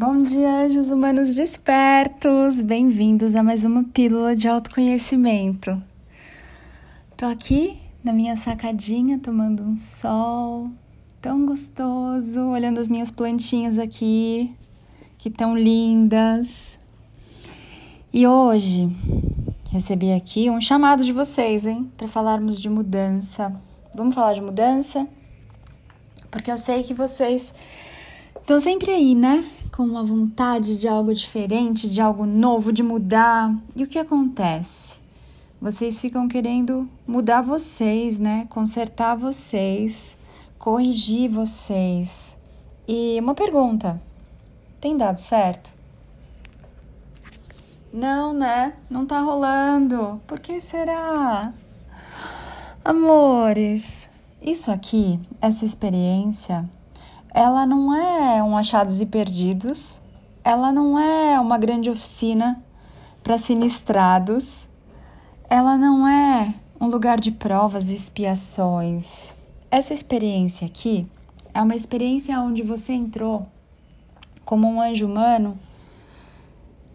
Bom dia, anjos humanos despertos! Bem-vindos a mais uma pílula de autoconhecimento. Tô aqui na minha sacadinha tomando um sol tão gostoso, olhando as minhas plantinhas aqui, que tão lindas. E hoje recebi aqui um chamado de vocês, hein, para falarmos de mudança. Vamos falar de mudança? Porque eu sei que vocês estão sempre aí, né? Com uma vontade de algo diferente, de algo novo, de mudar. E o que acontece? Vocês ficam querendo mudar vocês, né? Consertar vocês, corrigir vocês. E uma pergunta: tem dado certo? Não, né? Não tá rolando. Por que será? Amores, isso aqui, essa experiência, ela não é um achados e perdidos, ela não é uma grande oficina para sinistrados, ela não é um lugar de provas e expiações. Essa experiência aqui é uma experiência onde você entrou como um anjo humano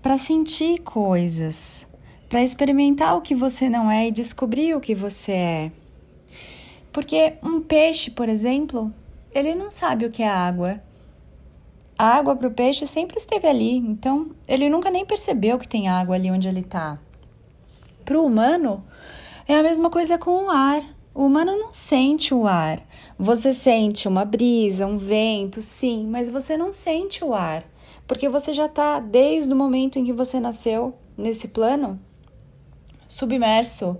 para sentir coisas, para experimentar o que você não é e descobrir o que você é. Porque um peixe, por exemplo, ele não sabe o que é água. A água para o peixe sempre esteve ali, então ele nunca nem percebeu que tem água ali onde ele está. Para o humano, é a mesma coisa com o ar. O humano não sente o ar. Você sente uma brisa, um vento, sim, mas você não sente o ar, porque você já está desde o momento em que você nasceu nesse plano submerso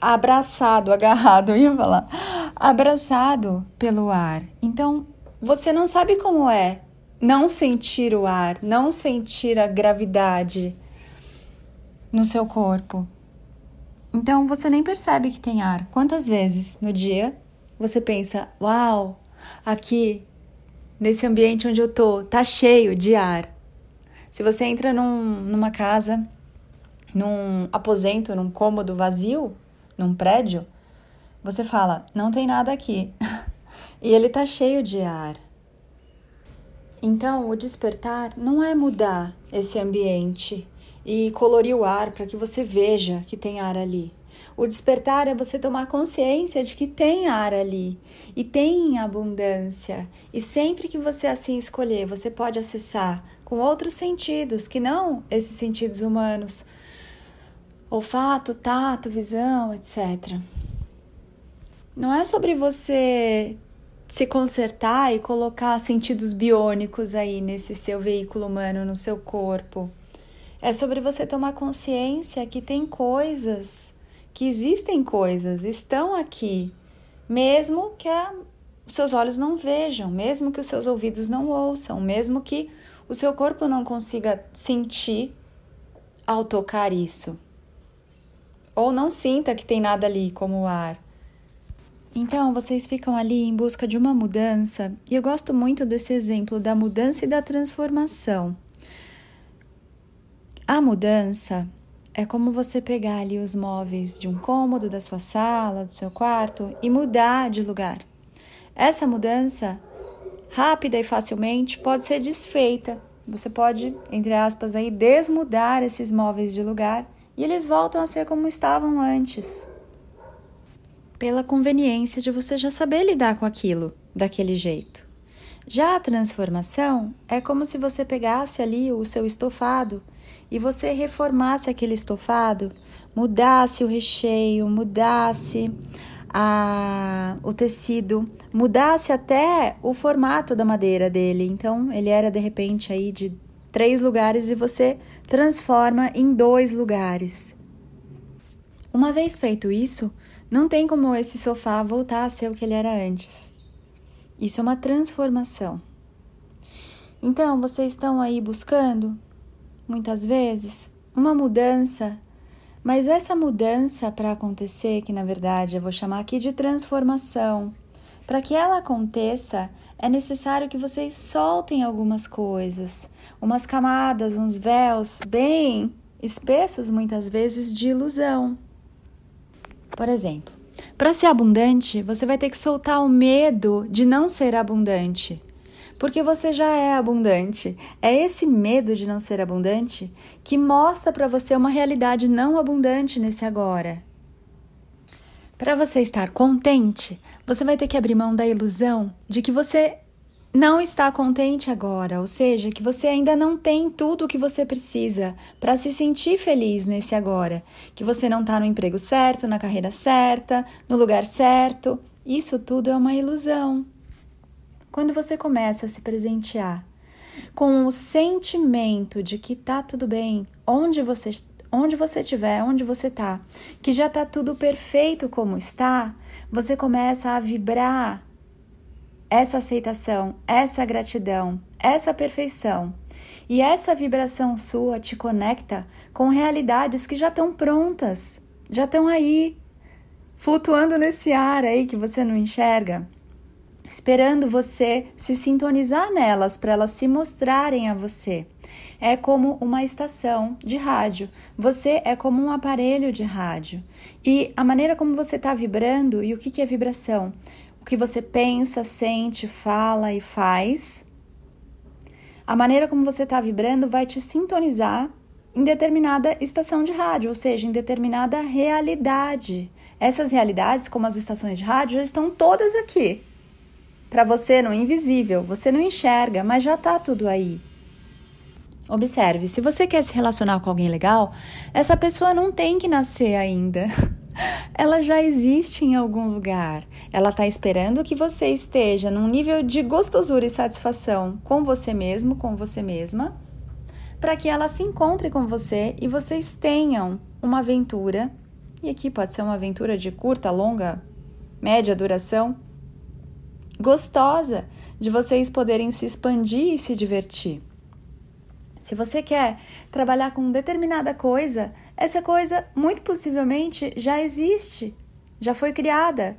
abraçado, agarrado, eu ia falar, abraçado pelo ar. Então, você não sabe como é não sentir o ar, não sentir a gravidade no seu corpo. Então, você nem percebe que tem ar. Quantas vezes no dia você pensa: "Uau, aqui nesse ambiente onde eu tô, tá cheio de ar". Se você entra num, numa casa, num aposento, num cômodo vazio, num prédio, você fala: não tem nada aqui. e ele tá cheio de ar. Então, o despertar não é mudar esse ambiente e colorir o ar para que você veja que tem ar ali. O despertar é você tomar consciência de que tem ar ali e tem abundância. E sempre que você assim escolher, você pode acessar com outros sentidos que não esses sentidos humanos olfato, tato, visão, etc. Não é sobre você se consertar e colocar sentidos biônicos aí nesse seu veículo humano, no seu corpo. É sobre você tomar consciência que tem coisas, que existem coisas, estão aqui, mesmo que os seus olhos não vejam, mesmo que os seus ouvidos não ouçam, mesmo que o seu corpo não consiga sentir ao tocar isso ou não sinta que tem nada ali, como o ar. Então, vocês ficam ali em busca de uma mudança, e eu gosto muito desse exemplo da mudança e da transformação. A mudança é como você pegar ali os móveis de um cômodo da sua sala, do seu quarto e mudar de lugar. Essa mudança, rápida e facilmente, pode ser desfeita. Você pode, entre aspas, aí desmudar esses móveis de lugar e eles voltam a ser como estavam antes. Pela conveniência de você já saber lidar com aquilo daquele jeito. Já a transformação é como se você pegasse ali o seu estofado e você reformasse aquele estofado, mudasse o recheio, mudasse a, o tecido, mudasse até o formato da madeira dele. Então, ele era de repente aí de três lugares e você transforma em dois lugares. Uma vez feito isso, não tem como esse sofá voltar a ser o que ele era antes. Isso é uma transformação. Então, vocês estão aí buscando, muitas vezes, uma mudança, mas essa mudança para acontecer, que na verdade eu vou chamar aqui de transformação, para que ela aconteça, é necessário que vocês soltem algumas coisas, umas camadas, uns véus bem espessos, muitas vezes, de ilusão. Por exemplo, para ser abundante, você vai ter que soltar o medo de não ser abundante. porque você já é abundante. É esse medo de não ser abundante que mostra para você uma realidade não abundante nesse agora. Para você estar contente, você vai ter que abrir mão da ilusão de que você não está contente agora, ou seja, que você ainda não tem tudo o que você precisa para se sentir feliz nesse agora, que você não está no emprego certo, na carreira certa, no lugar certo. Isso tudo é uma ilusão. Quando você começa a se presentear com o sentimento de que tá tudo bem, onde você onde você estiver, onde você tá, que já tá tudo perfeito como está, você começa a vibrar essa aceitação, essa gratidão, essa perfeição. E essa vibração sua te conecta com realidades que já estão prontas, já estão aí, flutuando nesse ar aí que você não enxerga, esperando você se sintonizar nelas para elas se mostrarem a você. É como uma estação de rádio. Você é como um aparelho de rádio. E a maneira como você está vibrando, e o que, que é vibração? o que você pensa, sente, fala e faz, a maneira como você está vibrando vai te sintonizar em determinada estação de rádio, ou seja, em determinada realidade. Essas realidades, como as estações de rádio, já estão todas aqui. Para você no invisível, você não enxerga, mas já está tudo aí. Observe, se você quer se relacionar com alguém legal, essa pessoa não tem que nascer ainda. ela já existe em algum lugar. Ela está esperando que você esteja num nível de gostosura e satisfação com você mesmo, com você mesma, para que ela se encontre com você e vocês tenham uma aventura. E aqui pode ser uma aventura de curta, longa, média duração, gostosa, de vocês poderem se expandir e se divertir. Se você quer trabalhar com determinada coisa, essa coisa muito possivelmente já existe, já foi criada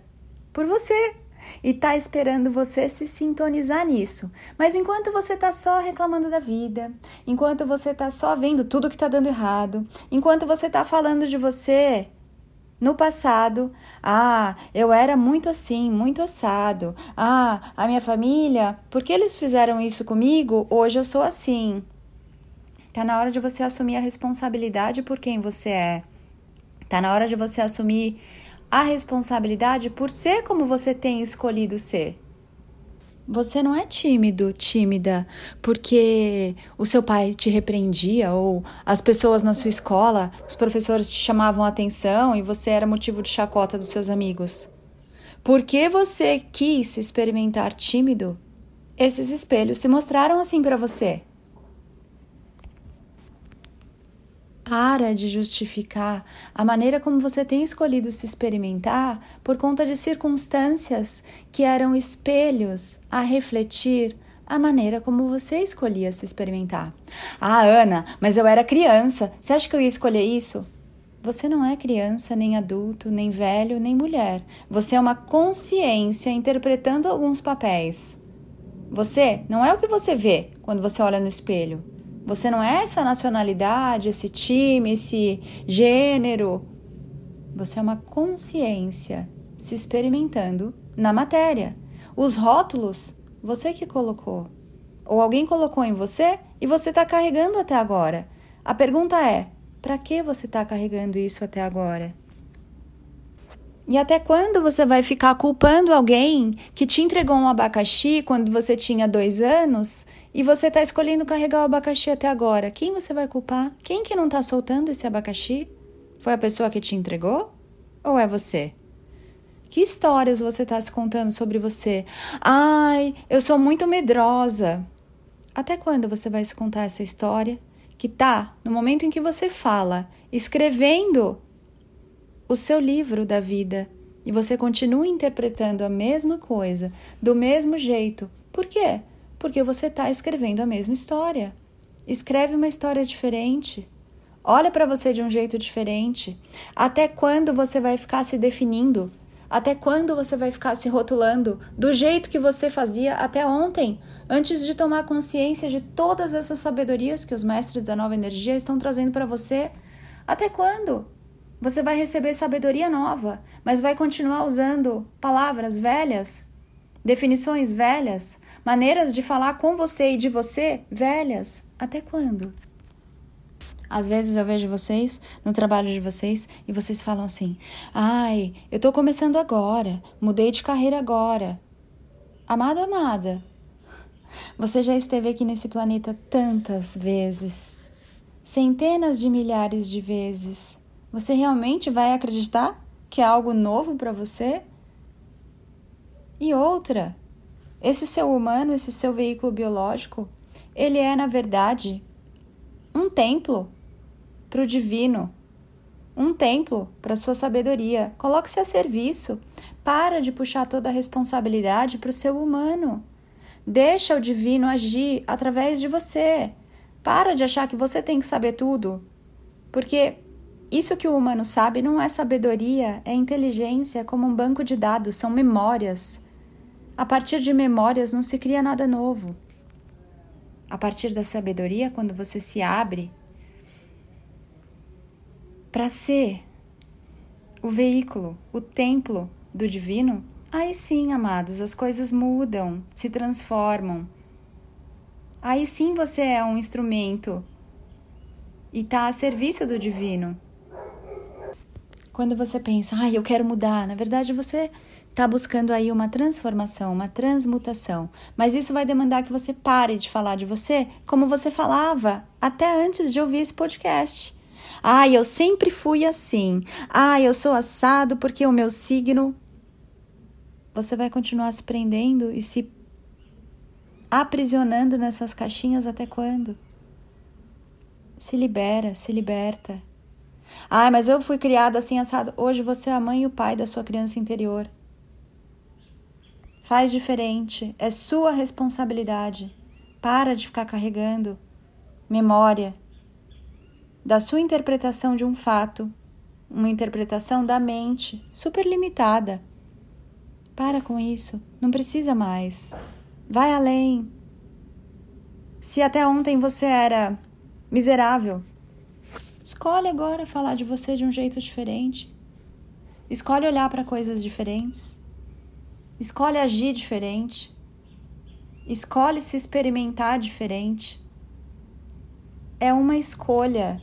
por você e está esperando você se sintonizar nisso. Mas enquanto você está só reclamando da vida, enquanto você está só vendo tudo que está dando errado, enquanto você está falando de você no passado, ah, eu era muito assim, muito assado. Ah, a minha família, porque eles fizeram isso comigo, hoje eu sou assim. Tá na hora de você assumir a responsabilidade por quem você é. Tá na hora de você assumir a responsabilidade por ser como você tem escolhido ser. Você não é tímido, tímida, porque o seu pai te repreendia ou as pessoas na sua escola, os professores te chamavam a atenção e você era motivo de chacota dos seus amigos. Porque você quis experimentar tímido, esses espelhos se mostraram assim para você. Para de justificar a maneira como você tem escolhido se experimentar por conta de circunstâncias que eram espelhos a refletir a maneira como você escolhia se experimentar. Ah, Ana, mas eu era criança. Você acha que eu ia escolher isso? Você não é criança, nem adulto, nem velho, nem mulher. Você é uma consciência interpretando alguns papéis. Você não é o que você vê quando você olha no espelho. Você não é essa nacionalidade, esse time, esse gênero. Você é uma consciência se experimentando na matéria. Os rótulos, você que colocou. Ou alguém colocou em você e você está carregando até agora. A pergunta é: para que você está carregando isso até agora? E até quando você vai ficar culpando alguém que te entregou um abacaxi quando você tinha dois anos e você está escolhendo carregar o abacaxi até agora? Quem você vai culpar? Quem que não está soltando esse abacaxi? Foi a pessoa que te entregou? Ou é você? Que histórias você está se contando sobre você? Ai, eu sou muito medrosa. Até quando você vai se contar essa história? Que tá no momento em que você fala, escrevendo o seu livro da vida e você continua interpretando a mesma coisa do mesmo jeito. Por quê? Porque você está escrevendo a mesma história. Escreve uma história diferente. Olha para você de um jeito diferente. Até quando você vai ficar se definindo? Até quando você vai ficar se rotulando do jeito que você fazia até ontem, antes de tomar consciência de todas essas sabedorias que os mestres da nova energia estão trazendo para você? Até quando? Você vai receber sabedoria nova, mas vai continuar usando palavras velhas, definições velhas, maneiras de falar com você e de você velhas. Até quando? Às vezes eu vejo vocês no trabalho de vocês e vocês falam assim: ai, eu tô começando agora, mudei de carreira agora. Amado, amada, você já esteve aqui nesse planeta tantas vezes, centenas de milhares de vezes. Você realmente vai acreditar que é algo novo para você? E outra, esse seu humano, esse seu veículo biológico, ele é, na verdade, um templo para o divino, um templo para sua sabedoria. Coloque-se a serviço. Para de puxar toda a responsabilidade para o seu humano. Deixa o divino agir através de você. Para de achar que você tem que saber tudo. Porque isso que o humano sabe não é sabedoria, é inteligência, é como um banco de dados, são memórias. A partir de memórias não se cria nada novo. A partir da sabedoria, quando você se abre para ser o veículo, o templo do divino, aí sim, amados, as coisas mudam, se transformam. Aí sim você é um instrumento e está a serviço do divino. Quando você pensa, ai, eu quero mudar, na verdade você está buscando aí uma transformação, uma transmutação. Mas isso vai demandar que você pare de falar de você como você falava até antes de ouvir esse podcast. Ah, eu sempre fui assim. Ah, eu sou assado porque o meu signo. Você vai continuar se prendendo e se aprisionando nessas caixinhas até quando? Se libera, se liberta. Ah, mas eu fui criado assim assado. Hoje você é a mãe e o pai da sua criança interior. Faz diferente, é sua responsabilidade. Para de ficar carregando memória, da sua interpretação de um fato, uma interpretação da mente super limitada. Para com isso, não precisa mais. Vai além. Se até ontem você era miserável, escolhe agora falar de você de um jeito diferente. Escolhe olhar para coisas diferentes. Escolhe agir diferente. Escolhe se experimentar diferente. É uma escolha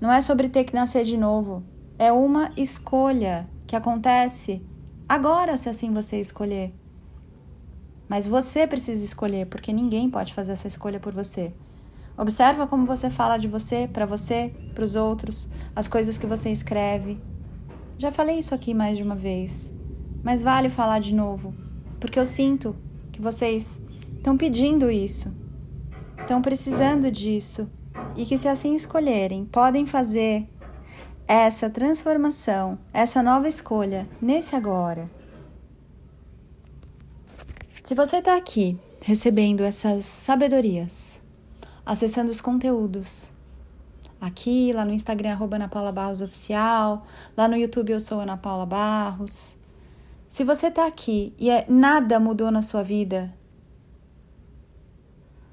não é sobre ter que nascer de novo. É uma escolha que acontece agora, se assim você escolher. Mas você precisa escolher, porque ninguém pode fazer essa escolha por você. Observa como você fala de você, para você, para os outros, as coisas que você escreve. Já falei isso aqui mais de uma vez, mas vale falar de novo, porque eu sinto que vocês estão pedindo isso, estão precisando disso e que, se assim escolherem, podem fazer essa transformação, essa nova escolha nesse agora. Se você está aqui recebendo essas sabedorias, acessando os conteúdos, aqui, lá no Instagram, arroba Ana Paula Barros Oficial, lá no YouTube eu sou Ana Paula Barros. Se você está aqui e é, nada mudou na sua vida,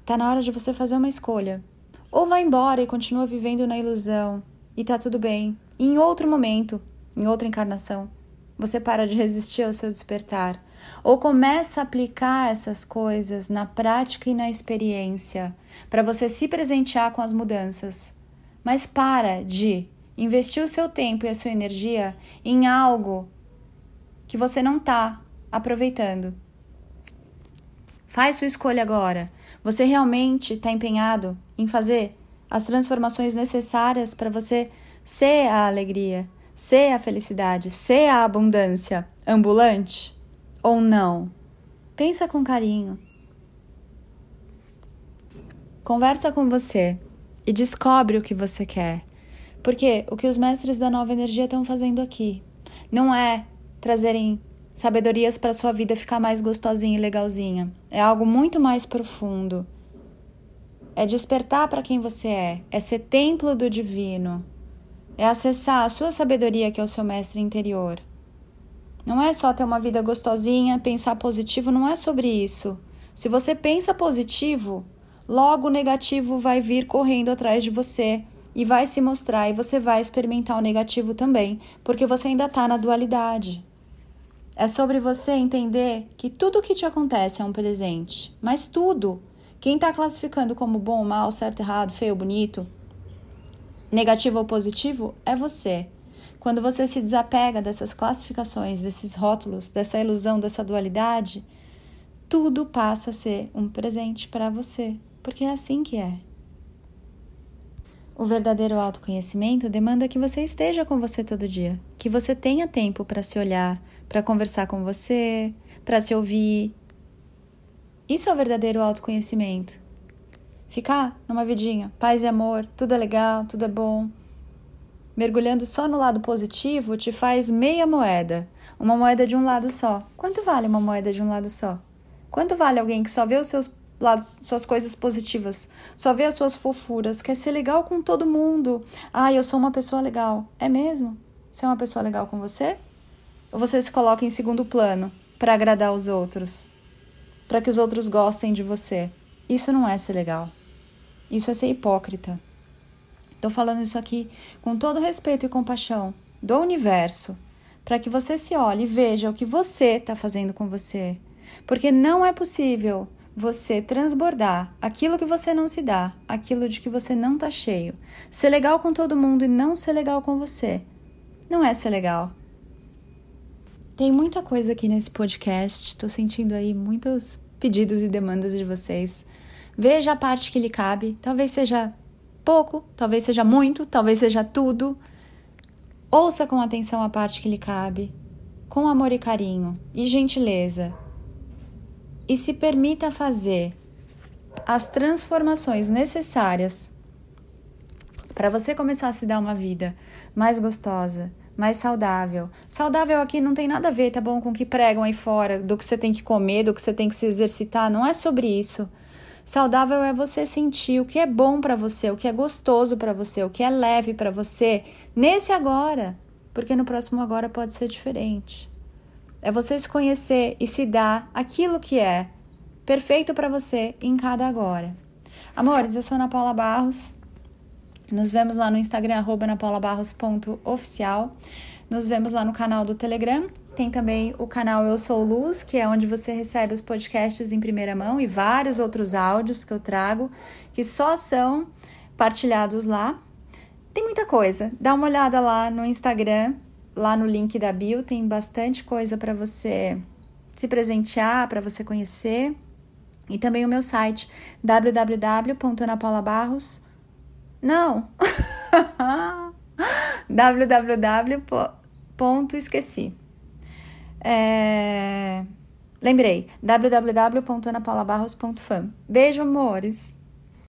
tá na hora de você fazer uma escolha ou vai embora e continua vivendo na ilusão e tá tudo bem. E em outro momento, em outra encarnação, você para de resistir ao seu despertar. Ou começa a aplicar essas coisas na prática e na experiência, para você se presentear com as mudanças. Mas para de investir o seu tempo e a sua energia em algo que você não está aproveitando. Faz sua escolha agora. Você realmente está empenhado em fazer as transformações necessárias para você ser a alegria, ser a felicidade, ser a abundância ambulante ou não? Pensa com carinho. Conversa com você e descobre o que você quer. Porque o que os mestres da nova energia estão fazendo aqui não é trazerem sabedorias para sua vida ficar mais gostosinha e legalzinha. É algo muito mais profundo. É despertar para quem você é, é ser templo do divino. É acessar a sua sabedoria, que é o seu mestre interior. Não é só ter uma vida gostosinha, pensar positivo, não é sobre isso. Se você pensa positivo, logo o negativo vai vir correndo atrás de você e vai se mostrar e você vai experimentar o negativo também, porque você ainda está na dualidade. É sobre você entender que tudo o que te acontece é um presente, mas tudo. Quem está classificando como bom, mal, certo, errado, feio, bonito, negativo ou positivo é você. Quando você se desapega dessas classificações, desses rótulos, dessa ilusão, dessa dualidade, tudo passa a ser um presente para você, porque é assim que é. O verdadeiro autoconhecimento demanda que você esteja com você todo dia, que você tenha tempo para se olhar, para conversar com você, para se ouvir. Isso é o verdadeiro autoconhecimento. Ficar numa vidinha, paz e amor, tudo é legal, tudo é bom. Mergulhando só no lado positivo te faz meia moeda, uma moeda de um lado só. Quanto vale uma moeda de um lado só? Quanto vale alguém que só vê os seus lados, suas coisas positivas, só vê as suas fofuras, quer ser legal com todo mundo. Ah, eu sou uma pessoa legal. É mesmo? Você é uma pessoa legal com você? Ou você se coloca em segundo plano para agradar os outros? Para que os outros gostem de você? Isso não é ser legal. Isso é ser hipócrita. Estou falando isso aqui com todo respeito e compaixão do universo, para que você se olhe e veja o que você está fazendo com você. Porque não é possível você transbordar aquilo que você não se dá, aquilo de que você não tá cheio. Ser legal com todo mundo e não ser legal com você. Não é ser legal. Tem muita coisa aqui nesse podcast, tô sentindo aí muitos pedidos e demandas de vocês. Veja a parte que lhe cabe, talvez seja pouco, talvez seja muito, talvez seja tudo. Ouça com atenção a parte que lhe cabe, com amor e carinho e gentileza, e se permita fazer as transformações necessárias para você começar a se dar uma vida mais gostosa, mais saudável. Saudável aqui não tem nada a ver, tá bom, com o que pregam aí fora, do que você tem que comer, do que você tem que se exercitar, não é sobre isso. Saudável é você sentir o que é bom para você, o que é gostoso para você, o que é leve para você nesse agora, porque no próximo agora pode ser diferente. É você se conhecer e se dar aquilo que é perfeito para você em cada agora. Amores, eu sou Ana Paula Barros. Nos vemos lá no Instagram, anapaulabarros.oficial. Nos vemos lá no canal do Telegram. Tem também o canal Eu Sou Luz, que é onde você recebe os podcasts em primeira mão e vários outros áudios que eu trago, que só são partilhados lá. Tem muita coisa. Dá uma olhada lá no Instagram, lá no link da bio tem bastante coisa para você se presentear, para você conhecer. E também o meu site www.anapaulabarros. Não. www. esqueci. É... Lembrei, www.anapaulabarros.fan. Beijo, amores!